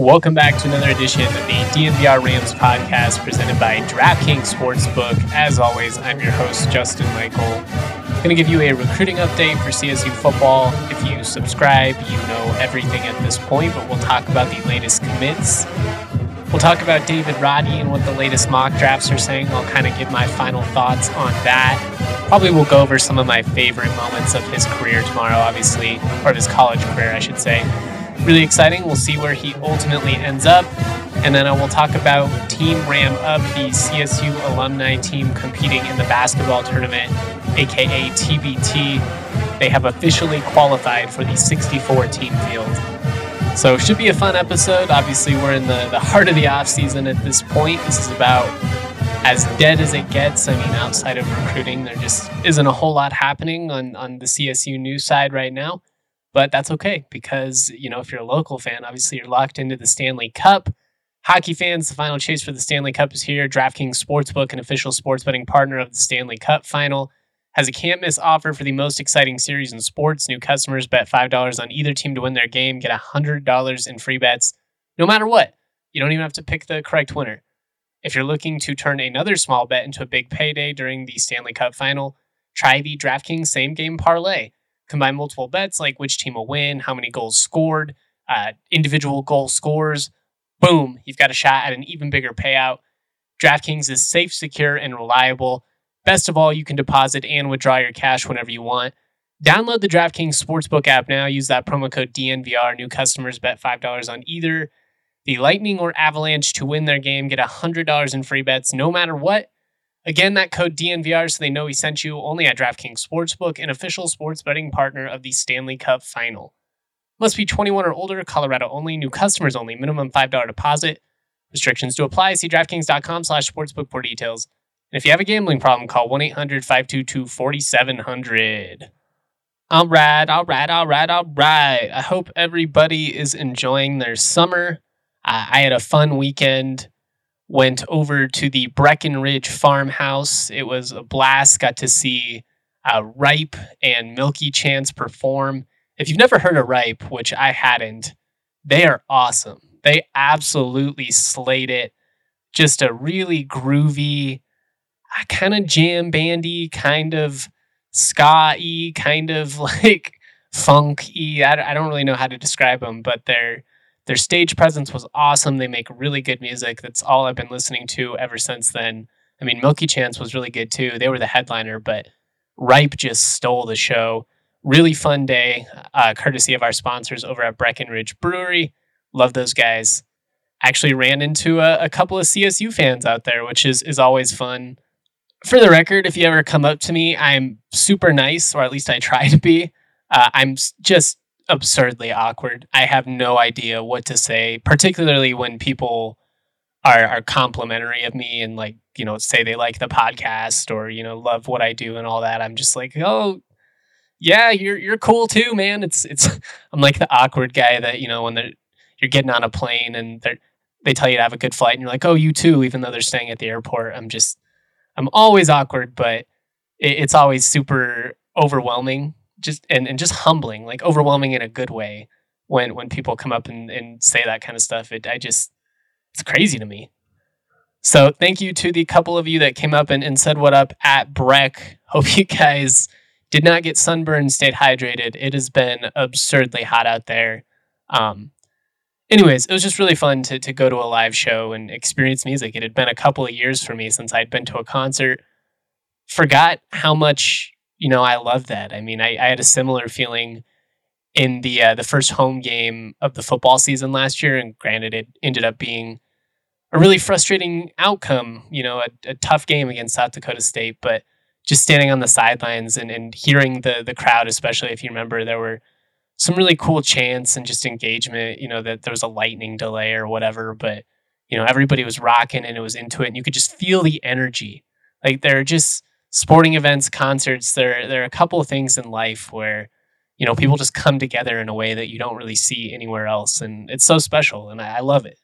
Welcome back to another edition of the DNVR Rams podcast presented by DraftKings Sportsbook. As always, I'm your host, Justin Michael. I'm going to give you a recruiting update for CSU football. If you subscribe, you know everything at this point, but we'll talk about the latest commits. We'll talk about David Roddy and what the latest mock drafts are saying. I'll kind of give my final thoughts on that. Probably we'll go over some of my favorite moments of his career tomorrow, obviously, or of his college career, I should say really exciting. We'll see where he ultimately ends up. And then I will talk about Team Ram Up, the CSU alumni team competing in the basketball tournament, aka TBT. They have officially qualified for the 64 team field. So should be a fun episode. Obviously, we're in the, the heart of the off season at this point. This is about as dead as it gets. I mean, outside of recruiting, there just isn't a whole lot happening on, on the CSU news side right now but that's okay because you know if you're a local fan obviously you're locked into the stanley cup. Hockey fans the final chase for the stanley cup is here. Draftkings sportsbook an official sports betting partner of the stanley cup final has a can't miss offer for the most exciting series in sports. New customers bet $5 on either team to win their game get $100 in free bets no matter what. You don't even have to pick the correct winner. If you're looking to turn another small bet into a big payday during the stanley cup final try the draftkings same game parlay combine multiple bets like which team will win, how many goals scored, uh, individual goal scores. Boom, you've got a shot at an even bigger payout. DraftKings is safe, secure, and reliable. Best of all, you can deposit and withdraw your cash whenever you want. Download the DraftKings Sportsbook app now. Use that promo code DNVR. New customers bet $5 on either the Lightning or Avalanche to win their game. Get $100 in free bets no matter what. Again, that code DNVR so they know we sent you only at DraftKings Sportsbook, an official sports betting partner of the Stanley Cup Final. Must be 21 or older, Colorado only, new customers only, minimum $5 deposit. Restrictions to apply. See DraftKings.com slash sportsbook for details. And if you have a gambling problem, call 1 800 522 4700. All right, all right, all right, all right. I hope everybody is enjoying their summer. I had a fun weekend went over to the Breckenridge farmhouse. It was a blast. Got to see uh, Ripe and Milky Chance perform. If you've never heard of Ripe, which I hadn't, they are awesome. They absolutely slayed it. Just a really groovy, uh, kind of jam bandy, kind of ska y, kind of like funk y. I, I don't really know how to describe them, but they're their stage presence was awesome. They make really good music. That's all I've been listening to ever since then. I mean, Milky Chance was really good too. They were the headliner, but Ripe just stole the show. Really fun day, uh, courtesy of our sponsors over at Breckenridge Brewery. Love those guys. Actually, ran into a, a couple of CSU fans out there, which is is always fun. For the record, if you ever come up to me, I'm super nice, or at least I try to be. Uh, I'm just absurdly awkward. I have no idea what to say, particularly when people are are complimentary of me and like, you know, say they like the podcast or, you know, love what I do and all that. I'm just like, "Oh, yeah, you're you're cool too, man." It's it's I'm like the awkward guy that, you know, when they're you're getting on a plane and they they tell you to have a good flight and you're like, "Oh, you too," even though they're staying at the airport. I'm just I'm always awkward, but it, it's always super overwhelming just and, and just humbling, like overwhelming in a good way when when people come up and, and say that kind of stuff. It I just it's crazy to me. So thank you to the couple of you that came up and, and said what up at Breck. Hope you guys did not get sunburned, stayed hydrated. It has been absurdly hot out there. Um, anyways, it was just really fun to to go to a live show and experience music. It had been a couple of years for me since I'd been to a concert. Forgot how much you know I love that. I mean, I, I had a similar feeling in the uh, the first home game of the football season last year, and granted, it ended up being a really frustrating outcome. You know, a, a tough game against South Dakota State, but just standing on the sidelines and, and hearing the the crowd, especially if you remember, there were some really cool chants and just engagement. You know that there was a lightning delay or whatever, but you know everybody was rocking and it was into it, and you could just feel the energy. Like there are just sporting events, concerts. There there are a couple of things in life where you know people just come together in a way that you don't really see anywhere else, and it's so special, and I, I love it.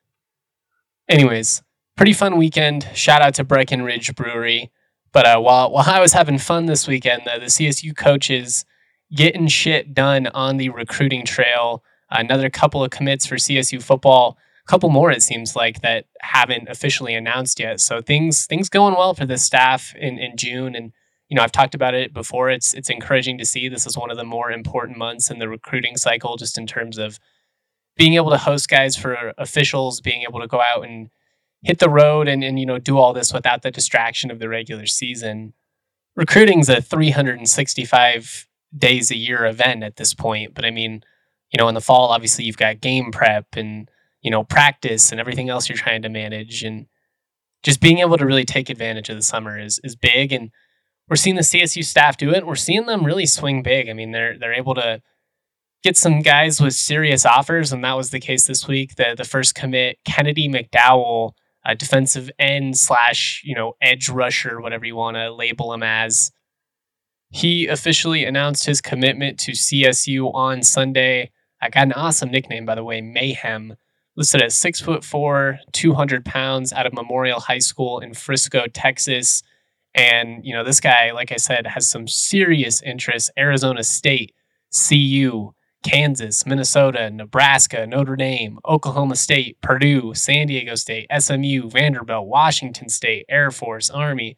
Anyways, pretty fun weekend. Shout out to Breckenridge Brewery. But uh, while while I was having fun this weekend, the, the CSU coaches getting shit done on the recruiting trail. Another couple of commits for CSU football. Couple more, it seems like, that haven't officially announced yet. So things things going well for the staff in, in June. And you know, I've talked about it before. It's it's encouraging to see. This is one of the more important months in the recruiting cycle, just in terms of being able to host guys for officials, being able to go out and hit the road and, and you know do all this without the distraction of the regular season. Recruiting's a 365 days a year event at this point. But I mean, you know, in the fall, obviously you've got game prep and, you know, practice and everything else you're trying to manage. And just being able to really take advantage of the summer is is big. And we're seeing the CSU staff do it. We're seeing them really swing big. I mean, they're they're able to get some guys with serious offers, and that was the case this week. The the first commit, Kennedy McDowell, a defensive end slash, you know, edge rusher, whatever you want to label him as. He officially announced his commitment to CSU on Sunday. I got an awesome nickname, by the way, Mayhem. Listed at six foot four, 200 pounds out of Memorial High School in Frisco, Texas. And, you know, this guy, like I said, has some serious interests. Arizona State, CU, Kansas, Minnesota, Nebraska, Notre Dame, Oklahoma State, Purdue, San Diego State, SMU, Vanderbilt, Washington State, Air Force, Army.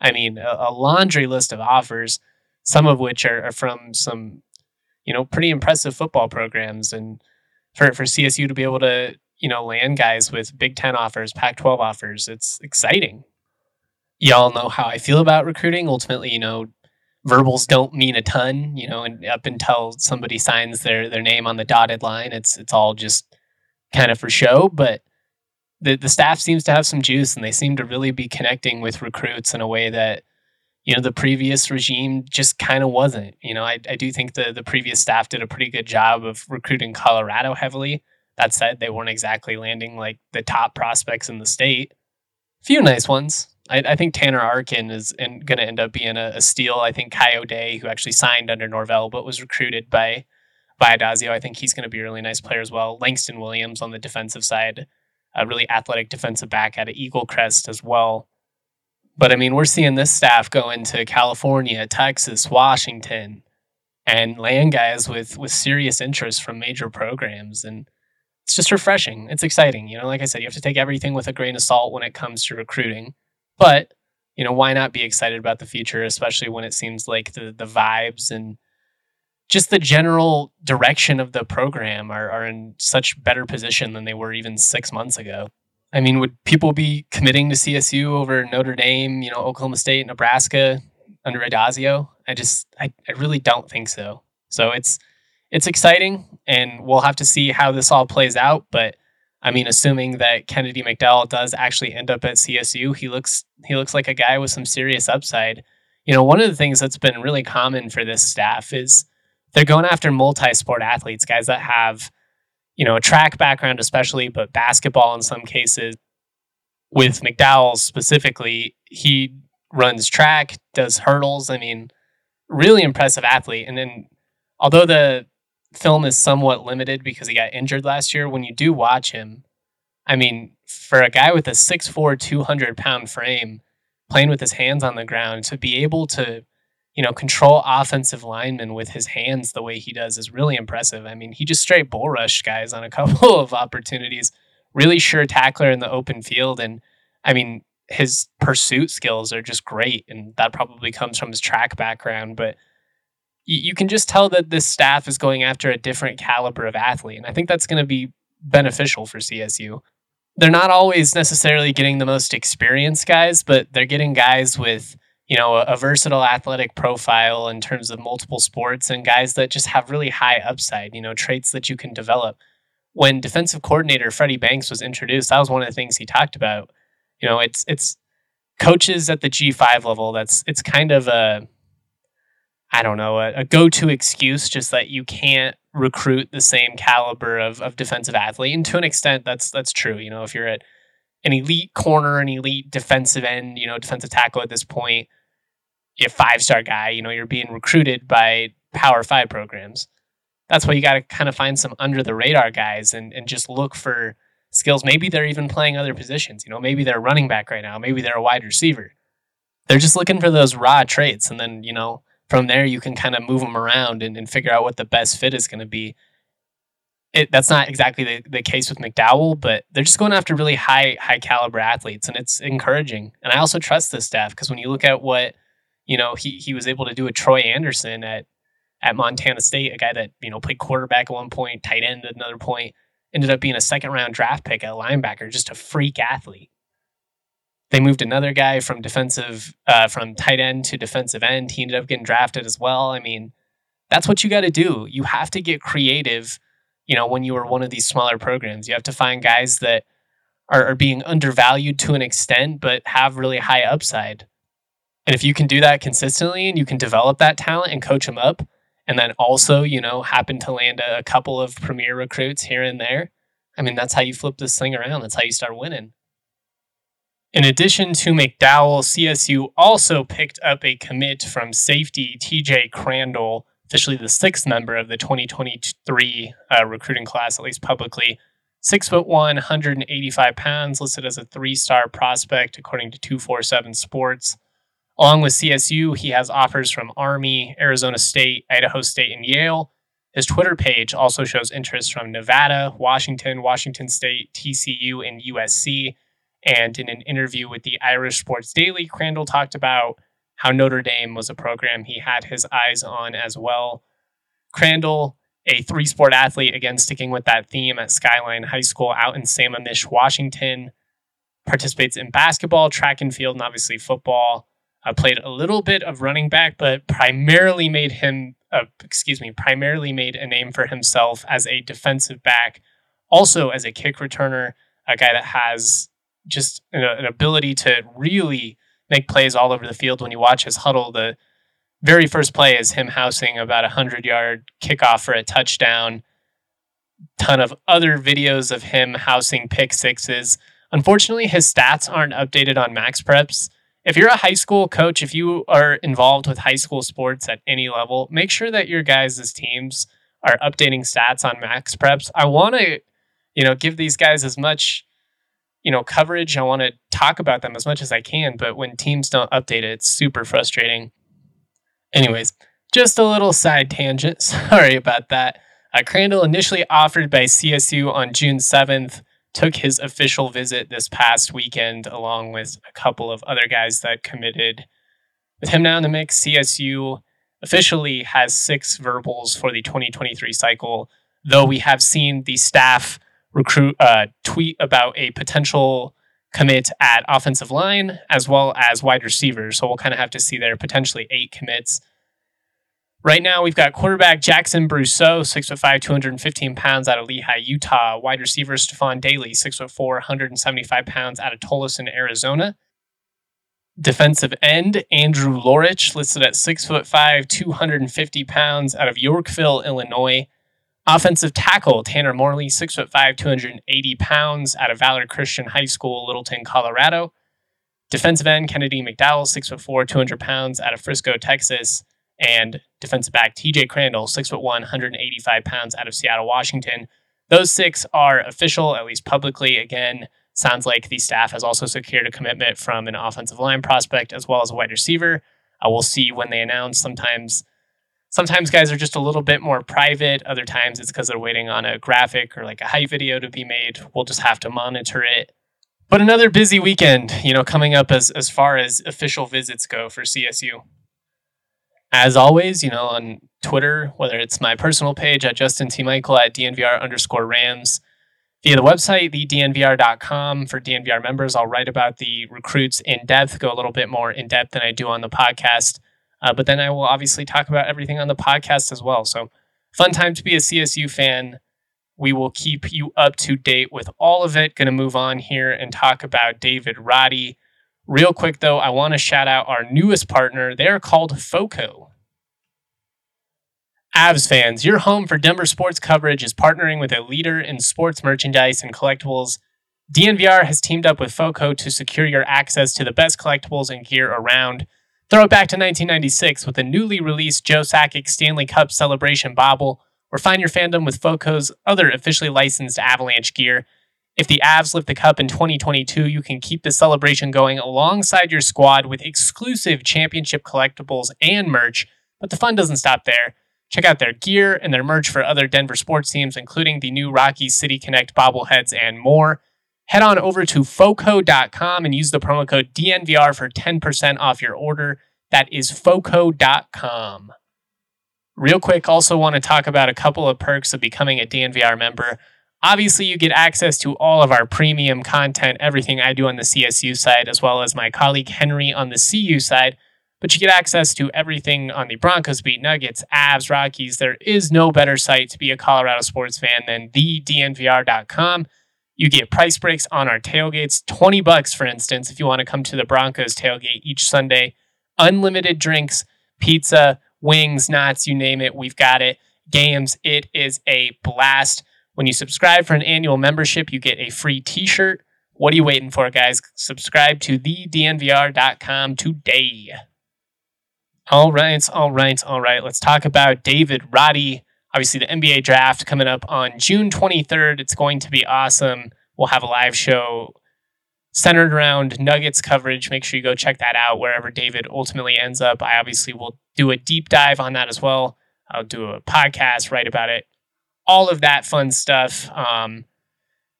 I mean, a, a laundry list of offers some of which are, are from some, you know, pretty impressive football programs. And for, for CSU to be able to, you know, land guys with Big Ten offers, Pac 12 offers, it's exciting. Y'all know how I feel about recruiting. Ultimately, you know, verbals don't mean a ton, you know, and up until somebody signs their their name on the dotted line, it's it's all just kind of for show. But the the staff seems to have some juice and they seem to really be connecting with recruits in a way that you know the previous regime just kind of wasn't you know I, I do think the the previous staff did a pretty good job of recruiting colorado heavily that said they weren't exactly landing like the top prospects in the state few nice ones i, I think tanner arkin is going to end up being a, a, steal i think Kayode, who actually signed under norvell but was recruited by by Addazio, I think he's going to be a really nice player as well. Langston Williams on the defensive side, a really athletic defensive back out of Eagle Crest as well. But I mean, we're seeing this staff go into California, Texas, Washington, and land guys with with serious interest from major programs, and it's just refreshing. It's exciting. You know, like I said, you have to take everything with a grain of salt when it comes to recruiting, but you know, why not be excited about the future, especially when it seems like the the vibes and just the general direction of the program are, are in such better position than they were even six months ago. I mean, would people be committing to CSU over Notre Dame, you know, Oklahoma State, Nebraska under Addazio? I just, I, I really don't think so. So it's, it's exciting, and we'll have to see how this all plays out. But I mean, assuming that Kennedy McDowell does actually end up at CSU, he looks, he looks like a guy with some serious upside. You know, one of the things that's been really common for this staff is they're going after multi-sport athletes, guys that have you know, a track background, especially, but basketball in some cases. With McDowell specifically, he runs track, does hurdles. I mean, really impressive athlete. And then, although the film is somewhat limited because he got injured last year, when you do watch him, I mean, for a guy with a 6'4, 200 pound frame, playing with his hands on the ground, to be able to you know, control offensive linemen with his hands the way he does is really impressive. I mean, he just straight bull rushed guys on a couple of opportunities. Really sure tackler in the open field. And I mean, his pursuit skills are just great. And that probably comes from his track background. But you, you can just tell that this staff is going after a different caliber of athlete. And I think that's going to be beneficial for CSU. They're not always necessarily getting the most experienced guys, but they're getting guys with you know, a, versatile athletic profile in terms of multiple sports and guys that just have really high upside, you know, traits that you can develop. When defensive coordinator Freddie Banks was introduced, that was one of the things he talked about. You know, it's it's coaches at the G5 level that's it's kind of a I don't know, a, a go-to excuse just that you can't recruit the same caliber of, of defensive athlete. And to an extent that's that's true. You know, if you're at an elite corner, an elite defensive end, you know, defensive tackle at this point, a five star guy, you know, you're being recruited by power five programs. That's why you got to kind of find some under the radar guys and, and just look for skills. Maybe they're even playing other positions. You know, maybe they're running back right now. Maybe they're a wide receiver. They're just looking for those raw traits. And then, you know, from there, you can kind of move them around and, and figure out what the best fit is going to be it, that's not exactly the, the case with McDowell, but they're just going after really high high caliber athletes, and it's encouraging. And I also trust this staff because when you look at what you know he he was able to do with Troy Anderson at at Montana State, a guy that you know played quarterback at one point, tight end at another point, ended up being a second round draft pick at linebacker, just a freak athlete. They moved another guy from defensive uh, from tight end to defensive end. He ended up getting drafted as well. I mean, that's what you got to do. You have to get creative you know, when you are one of these smaller programs. You have to find guys that are, are being undervalued to an extent, but have really high upside. And if you can do that consistently and you can develop that talent and coach them up, and then also, you know, happen to land a, a couple of premier recruits here and there, I mean, that's how you flip this thing around. That's how you start winning. In addition to McDowell, CSU also picked up a commit from safety TJ Crandall officially the sixth member of the 2023 uh, recruiting class, at least publicly. Six foot one, 185 pounds, listed as a three star prospect according to 247 Sports. Along with CSU, he has offers from Army, Arizona State, Idaho State, and Yale. His Twitter page also shows interest from Nevada, Washington, Washington State, TCU, and USC. And in an interview with the Irish Sports Daily, Crandall talked about how Notre Dame was a program he had his eyes on as well. Crandall, a three sport athlete, again, sticking with that theme at Skyline High School out in Sammamish, Washington, participates in basketball, track and field, and obviously football. Uh, played a little bit of running back, but primarily made him, uh, excuse me, primarily made a name for himself as a defensive back, also as a kick returner, a guy that has just an, an ability to really make plays all over the field. When you watch his huddle, the very first play is him housing about a hundred yard kickoff for a touchdown. Ton of other videos of him housing pick sixes. Unfortunately, his stats aren't updated on MaxPreps. If you're a high school coach, if you are involved with high school sports at any level, make sure that your guys' teams are updating stats on MaxPreps. I want to, you know, give these guys as much you know coverage. I want to talk about them as much as I can, but when teams don't update it, it's super frustrating. Anyways, just a little side tangent. Sorry about that. Uh, Crandall, initially offered by CSU on June 7th, took his official visit this past weekend, along with a couple of other guys that committed. With him now in the mix, CSU officially has six verbals for the 2023 cycle, though we have seen the staff recruit uh, tweet about a potential commit at offensive line as well as wide receivers. So we'll kind of have to see there potentially eight commits. Right now, we've got quarterback Jackson Brousseau, 6'5, 215 pounds out of Lehi, Utah. Wide receiver Stefan Daly, 6'4, 175 pounds out of Tolleson, Arizona. Defensive end Andrew Lorich, listed at 6'5, 250 pounds out of Yorkville, Illinois. Offensive tackle Tanner Morley, 6'5, 280 pounds, out of Valor Christian High School, Littleton, Colorado. Defensive end Kennedy McDowell, 6'4, 200 pounds, out of Frisco, Texas. And defensive back TJ Crandall, 6'1, 185 pounds, out of Seattle, Washington. Those six are official, at least publicly. Again, sounds like the staff has also secured a commitment from an offensive line prospect as well as a wide receiver. Uh, we'll see when they announce. Sometimes sometimes guys are just a little bit more private. Other times it's because they're waiting on a graphic or like a hype video to be made. We'll just have to monitor it. But another busy weekend, you know, coming up as, as far as official visits go for CSU. as always, you know, on Twitter, whether it's my personal page at Justin T. Michael at DNVR underscore Rams, via the website, thednvr.com for DNVR members. I'll write about the recruits in depth, go a little bit more in depth than I do on the podcast. Uh, but then I will obviously talk about everything on the podcast as well. So, fun time to be a CSU fan. We will keep you up to date with all of it. Going to move on here and talk about David Roddy. Real quick, though, I want to shout out our newest partner. They're called FOCO. Avs fans, your home for Denver sports coverage is partnering with a leader in sports merchandise and collectibles. DNVR has teamed up with FOCO to secure your access to the best collectibles and gear around. Throw it back to 1996 with the newly released Joe Sakic Stanley Cup Celebration Bobble or find your fandom with FOCO's other officially licensed Avalanche gear. If the Avs lift the cup in 2022, you can keep the celebration going alongside your squad with exclusive championship collectibles and merch. But the fun doesn't stop there. Check out their gear and their merch for other Denver sports teams, including the new Rocky City Connect bobbleheads and more. Head on over to foco.com and use the promo code DNVR for 10% off your order. That is foco.com. Real quick, also want to talk about a couple of perks of becoming a DNVR member. Obviously, you get access to all of our premium content, everything I do on the CSU side, as well as my colleague Henry on the CU side. But you get access to everything on the Broncos beat, Nuggets, Avs, Rockies. There is no better site to be a Colorado sports fan than the thednvr.com. You get price breaks on our tailgates, 20 bucks, for instance, if you want to come to the Broncos tailgate each Sunday. Unlimited drinks, pizza, wings, knots, you name it, we've got it. Games, it is a blast. When you subscribe for an annual membership, you get a free t shirt. What are you waiting for, guys? Subscribe to thednvr.com today. All right, all right, all right. Let's talk about David Roddy. Obviously, the NBA draft coming up on June 23rd. It's going to be awesome. We'll have a live show centered around Nuggets coverage. Make sure you go check that out wherever David ultimately ends up. I obviously will do a deep dive on that as well. I'll do a podcast, write about it, all of that fun stuff. Um,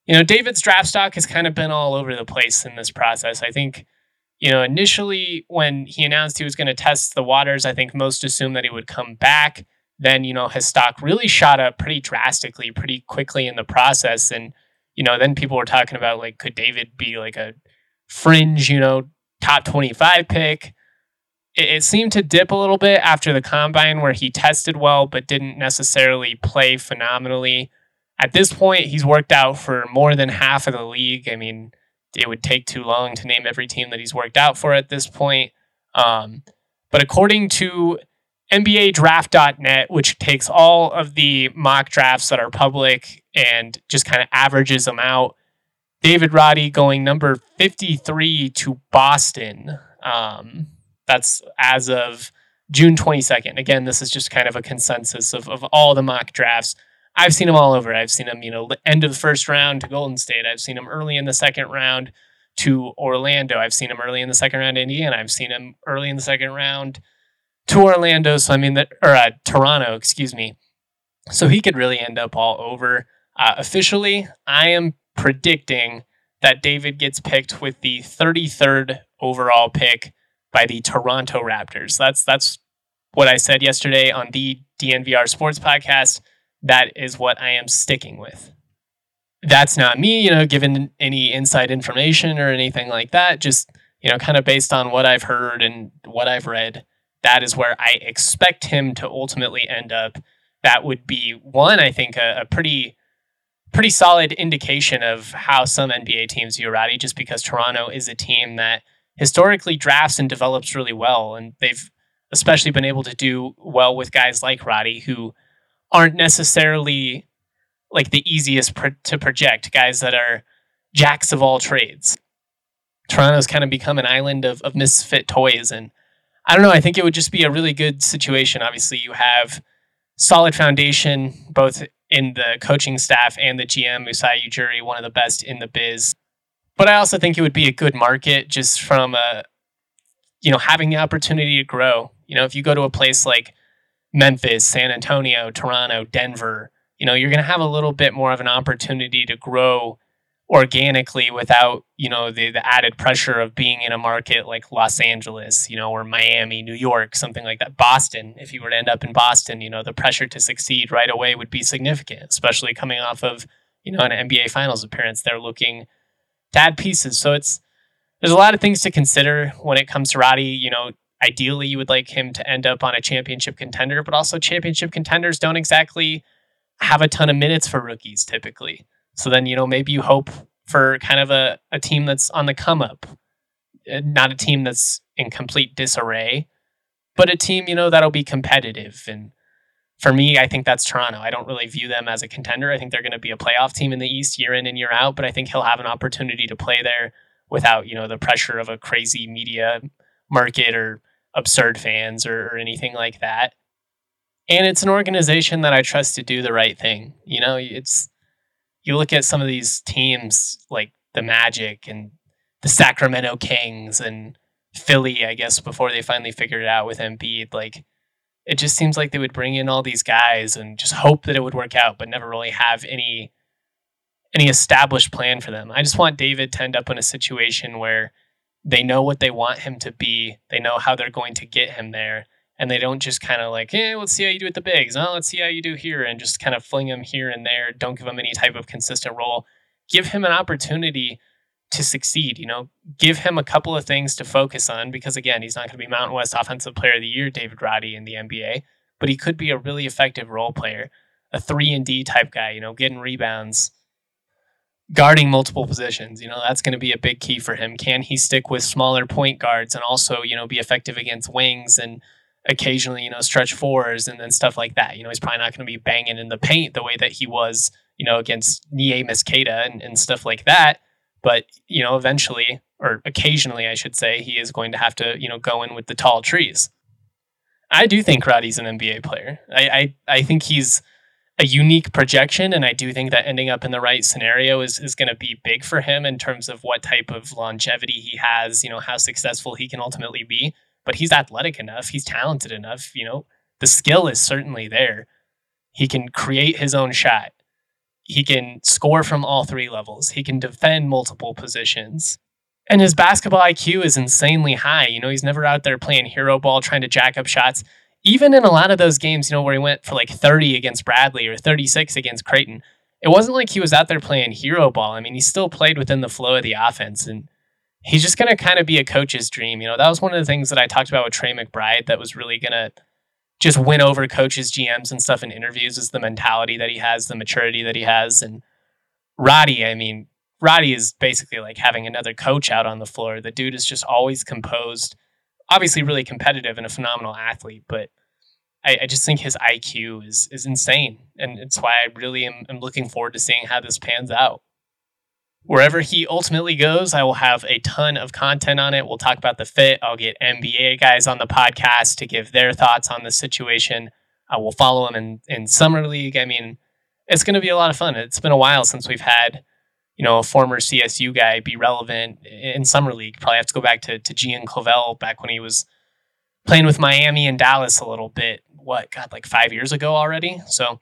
you know, David's draft stock has kind of been all over the place in this process. I think, you know, initially when he announced he was going to test the waters, I think most assumed that he would come back. Then, you know, his stock really shot up pretty drastically, pretty quickly in the process. And, you know, then people were talking about like, could David be like a fringe, you know, top 25 pick? It, it, seemed to dip a little bit after the combine where he tested well, but didn't necessarily play phenomenally. At this point, he's worked out for more than half of the league. I mean, it would take too long to name every team that he's worked out for at this point. Um, but according to NBA draft.net, which takes all of the mock drafts that are public and just kind of averages them out. David Roddy going number 53 to Boston. Um, that's as of June 22nd. Again, this is just kind of a consensus of, of all the mock drafts. I've seen them all over. I've seen them, you know, end of the first round to Golden State. I've seen them early in the second round to Orlando. I've seen them early in the second round to Indiana. I've seen them early in the second round to Orlando. So I mean or uh, Toronto, excuse me. So he could really end up all over. Uh, officially, I am predicting that David gets picked with the 33rd overall pick by the Toronto Raptors. That's that's what I said yesterday on the DNVR Sports Podcast. That is what I am sticking with. That's not me, you know, given any inside information or anything like that. Just you know, kind of based on what I've heard and what I've read that is where I expect him to ultimately end up. That would be one, I think, a, a pretty pretty solid indication of how some NBA teams view Roddy, just because Toronto is a team that historically drafts and develops really well. And they've especially been able to do well with guys like Roddy who aren't necessarily like the easiest to project, guys that are jacks of all trades. Toronto's kind of become an island of, of misfit toys. And I don't know. I think it would just be a really good situation. Obviously, you have solid foundation both in the coaching staff and the GM, Masai Ujiri, one of the best in the biz. But I also think it would be a good market just from a, you know, having the opportunity to grow. You know, if you go to a place like Memphis, San Antonio, Toronto, Denver, you know, you're going to have a little bit more of an opportunity to grow organically without you know the, the added pressure of being in a market like los angeles you know or miami new york something like that. Boston if you were to end up in boston you know the pressure to succeed right away would be significant especially coming off of you know an nba finals appearance. They're looking to add pieces. So it's there's a lot of things to consider when it comes to roddy. You know ideally you would like him to end up on a championship contender but also championship contenders don't exactly have a ton of minutes for rookies typically so then, you know, maybe you hope for kind of a, a team that's on the come up, uh, not a team that's in complete disarray, but a team, you know, that'll be competitive. And for me, I think that's Toronto. I don't really view them as a contender. I think they're going to be a playoff team in the East year in and year out, but I think he'll have an opportunity to play there without, you know, the pressure of a crazy media market or absurd fans or, or anything like that. And it's an organization that I trust to do the right thing. You know, it's you look at some of these teams like the Magic and the Sacramento Kings and Philly, I guess, before they finally figured it out with Embiid, like it just seems like they would bring in all these guys and just hope that it would work out, but never really have any any established plan for them. I just want David to end up in a situation where they know what they want him to be, they know how they're going to get him there, and they don't just kind of like, hey, let's see how you do with the bigs. Oh, let's see how you do here, and just kind of fling him here and there. Don't give him any type of consistent role. Give him an opportunity to succeed. You know, give him a couple of things to focus on because again, he's not going to be Mountain West Offensive Player of the Year, David Roddy in the NBA, but he could be a really effective role player, a three and D type guy. You know, getting rebounds, guarding multiple positions. You know, that's going to be a big key for him. Can he stick with smaller point guards and also you know be effective against wings and occasionally, you know, stretch fours and then stuff like that. You know, he's probably not going to be banging in the paint the way that he was, you know, against Nie and, and stuff like that. But, you know, eventually, or occasionally, I should say, he is going to have to, you know, go in with the tall trees. I do think Roddy's an NBA player. I, I, I think he's a unique projection, and I do think that ending up in the right scenario is, is going to be big for him in terms of what type of longevity he has, you know, how successful he can ultimately be but he's athletic enough. He's talented enough. You know, the skill is certainly there. He can create his own shot. He can score from all three levels. He can defend multiple positions. And his basketball IQ is insanely high. You know, he's never out there playing hero ball, trying to jack up shots. Even in a lot of those games, you know, where he went for like 30 against Bradley or 36 against Creighton, it wasn't like he was out there playing hero ball. I mean, he still played within the flow of the offense. And he's just going to kind of be a coach's dream. You know, that was one of the things that I talked about with Trey McBride that was really going to just win over coaches, GMs, and stuff in interviews is the mentality that he has, the maturity that he has. And Roddy, I mean, Roddy is basically like having another coach out on the floor. The dude is just always composed, obviously really competitive and a phenomenal athlete, but I, I just think his IQ is is insane. And it's why I really am, am looking forward to seeing how this pans out wherever he ultimately goes, I will have a ton of content on it. We'll talk about the fit. I'll get NBA guys on the podcast to give their thoughts on the situation. I will follow him in, in Summer League. I mean, it's going to be a lot of fun. It's been a while since we've had, you know, a former CSU guy be relevant in Summer League. Probably have to go back to, to Gian Clavell back when he was playing with Miami and Dallas a little bit. What, God, like five years ago already? So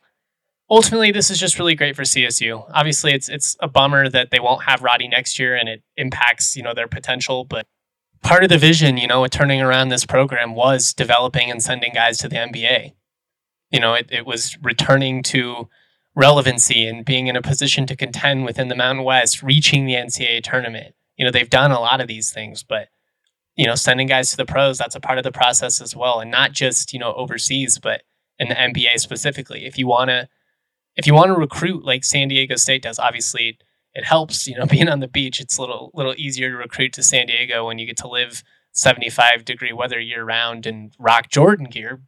ultimately, this is just really great for CSU. Obviously, it's it's a bummer that they won't have Roddy next year, and it impacts you know their potential. But part of the vision, you know, turning around this program was developing and sending guys to the NBA. You know, it, it was returning to relevancy and being in a position to contend within the Mountain West, reaching the NCAA tournament. You know, they've done a lot of these things, but you know, sending guys to the pros, that's a part of the process as well. And not just, you know, overseas, but in the NBA specifically. If you want to if you want to recruit like San Diego State does, obviously it helps. You know, being on the beach, it's a little little easier to recruit to San Diego when you get to live 75 degree weather year round and rock Jordan gear.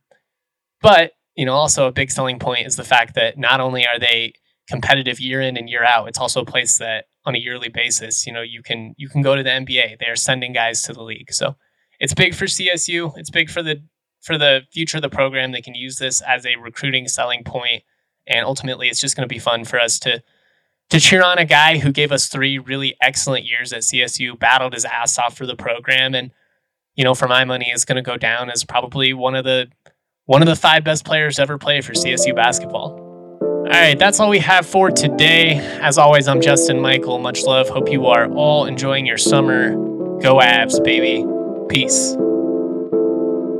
But you know, also a big selling point is the fact that not only are they competitive year in and year out, it's also a place that on a yearly basis, you know, you can you can go to the NBA. They are sending guys to the league, so it's big for CSU. It's big for the for the future of the program. They can use this as a recruiting selling point and ultimately, it's just going to be fun for us to to cheer on a guy who gave us three really excellent years at CSU, battled his ass off for the program, and you know, for my money, is going to go down as probably one of the one of the five best players to ever play for CSU basketball. All right, that's all we have for today. As always, I'm Justin Michael. Much love. Hope you are all enjoying your summer. Go Avs, baby. Peace.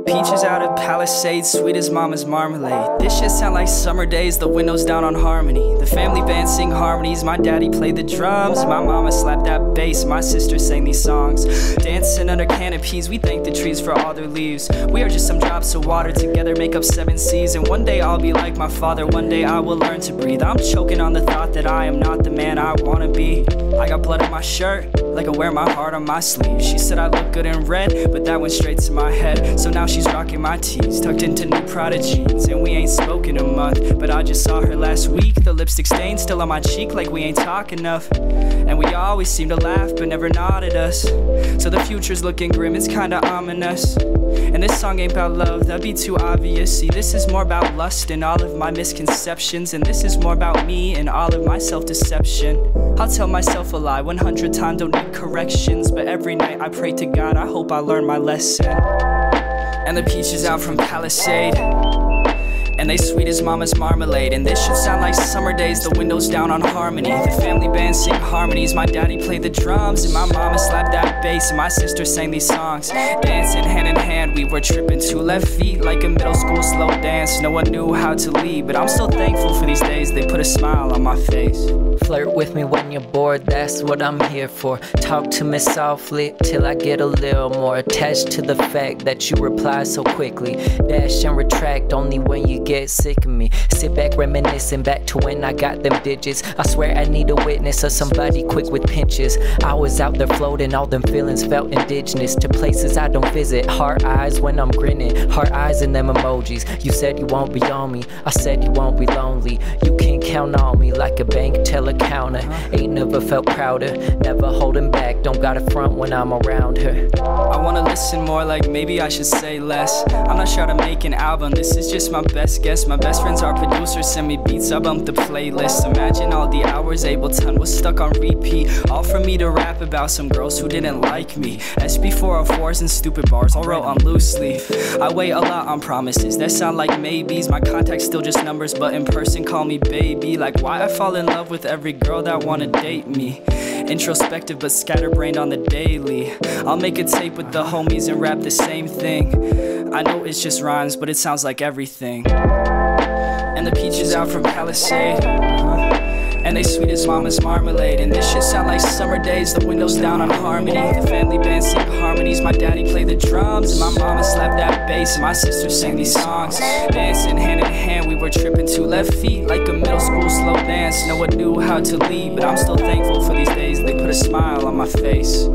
Peaches out of Palisades, sweet as mama's marmalade. This shit sound like summer days, the windows down on harmony. The family band sing harmonies, my daddy played the drums. My mama slapped that bass, my sister sang these songs. Dancing under canopies, we thank the trees for all their leaves. We are just some drops of water together, make up seven seas. And one day I'll be like my father, one day I will learn to breathe. I'm choking on the thought that I am not the man I wanna be. I got blood on my shirt, like I wear my heart on my sleeve. She said I look good in red, but that went straight to my head. So now she's rocking my tees, tucked into new Prada jeans. And we ain't spoken a month, but I just saw her last week. The lipstick stain still on my cheek, like we ain't talk enough. And we always seem to laugh, but never nod at us. So the future's looking grim, it's kinda ominous. And this song ain't about love, that'd be too obvious. See, this is more about lust and all of my misconceptions. And this is more about me and all of my self deception. I'll tell myself a lie 100 times, don't need corrections. But every night I pray to God, I hope I learn my lesson. And the peaches out from Palisade. And they sweet as mama's marmalade. And this should sound like summer days, the windows down on harmony. The family band sing harmonies. My daddy played the drums, and my mama slapped that bass, and my sister sang these songs. Dancing hand in hand, we were tripping two left feet like a middle school slow dance. No one knew how to lead, but I'm still thankful for these days. They put a smile on my face. Flirt with me when you're bored, that's what I'm here for. Talk to me softly till I get a little more attached to the fact that you reply so quickly. Dash and retract only when you get sick of me. Sit back reminiscing back to when I got them digits. I swear I need a witness or somebody quick with pinches. I was out there floating, all them feelings felt indigenous to places I don't visit. Heart eyes when I'm grinning, heart eyes in them emojis. You said you won't be on me, I said you won't be lonely. You can count on me like a bank teller counter. Ain't never felt prouder, never holding back. Don't got a front when I'm around her. I wanna listen more, like maybe I should say less. I'm not sure to make an album, this is just my best guess. My best friends are producers, send me beats, I bump the playlist. Imagine all the hours Ableton was stuck on repeat. All for me to rap about some girls who didn't like me. SB404s and stupid bars, all wrote on loose leaf. I wait a lot on promises that sound like maybes. My contacts still just numbers, but in person call me baby. Like why I fall in love with every girl that wanna date me. Introspective but scatterbrained on the daily. I'll make a tape with the homies and rap the same thing. I know it's just rhymes, but it sounds like everything. And the peaches out from Palisade. uh-huh. And they sweet as mama's marmalade. And this shit sound like summer days, the windows down on harmony. The family band sing harmonies. My daddy played the drums, and my mama slapped that bass. And my sister sang these songs. Dancing hand in hand, we were tripping to left feet like a middle school slow dance. No one knew how to lead, but I'm still thankful for these days. They put a smile on my face.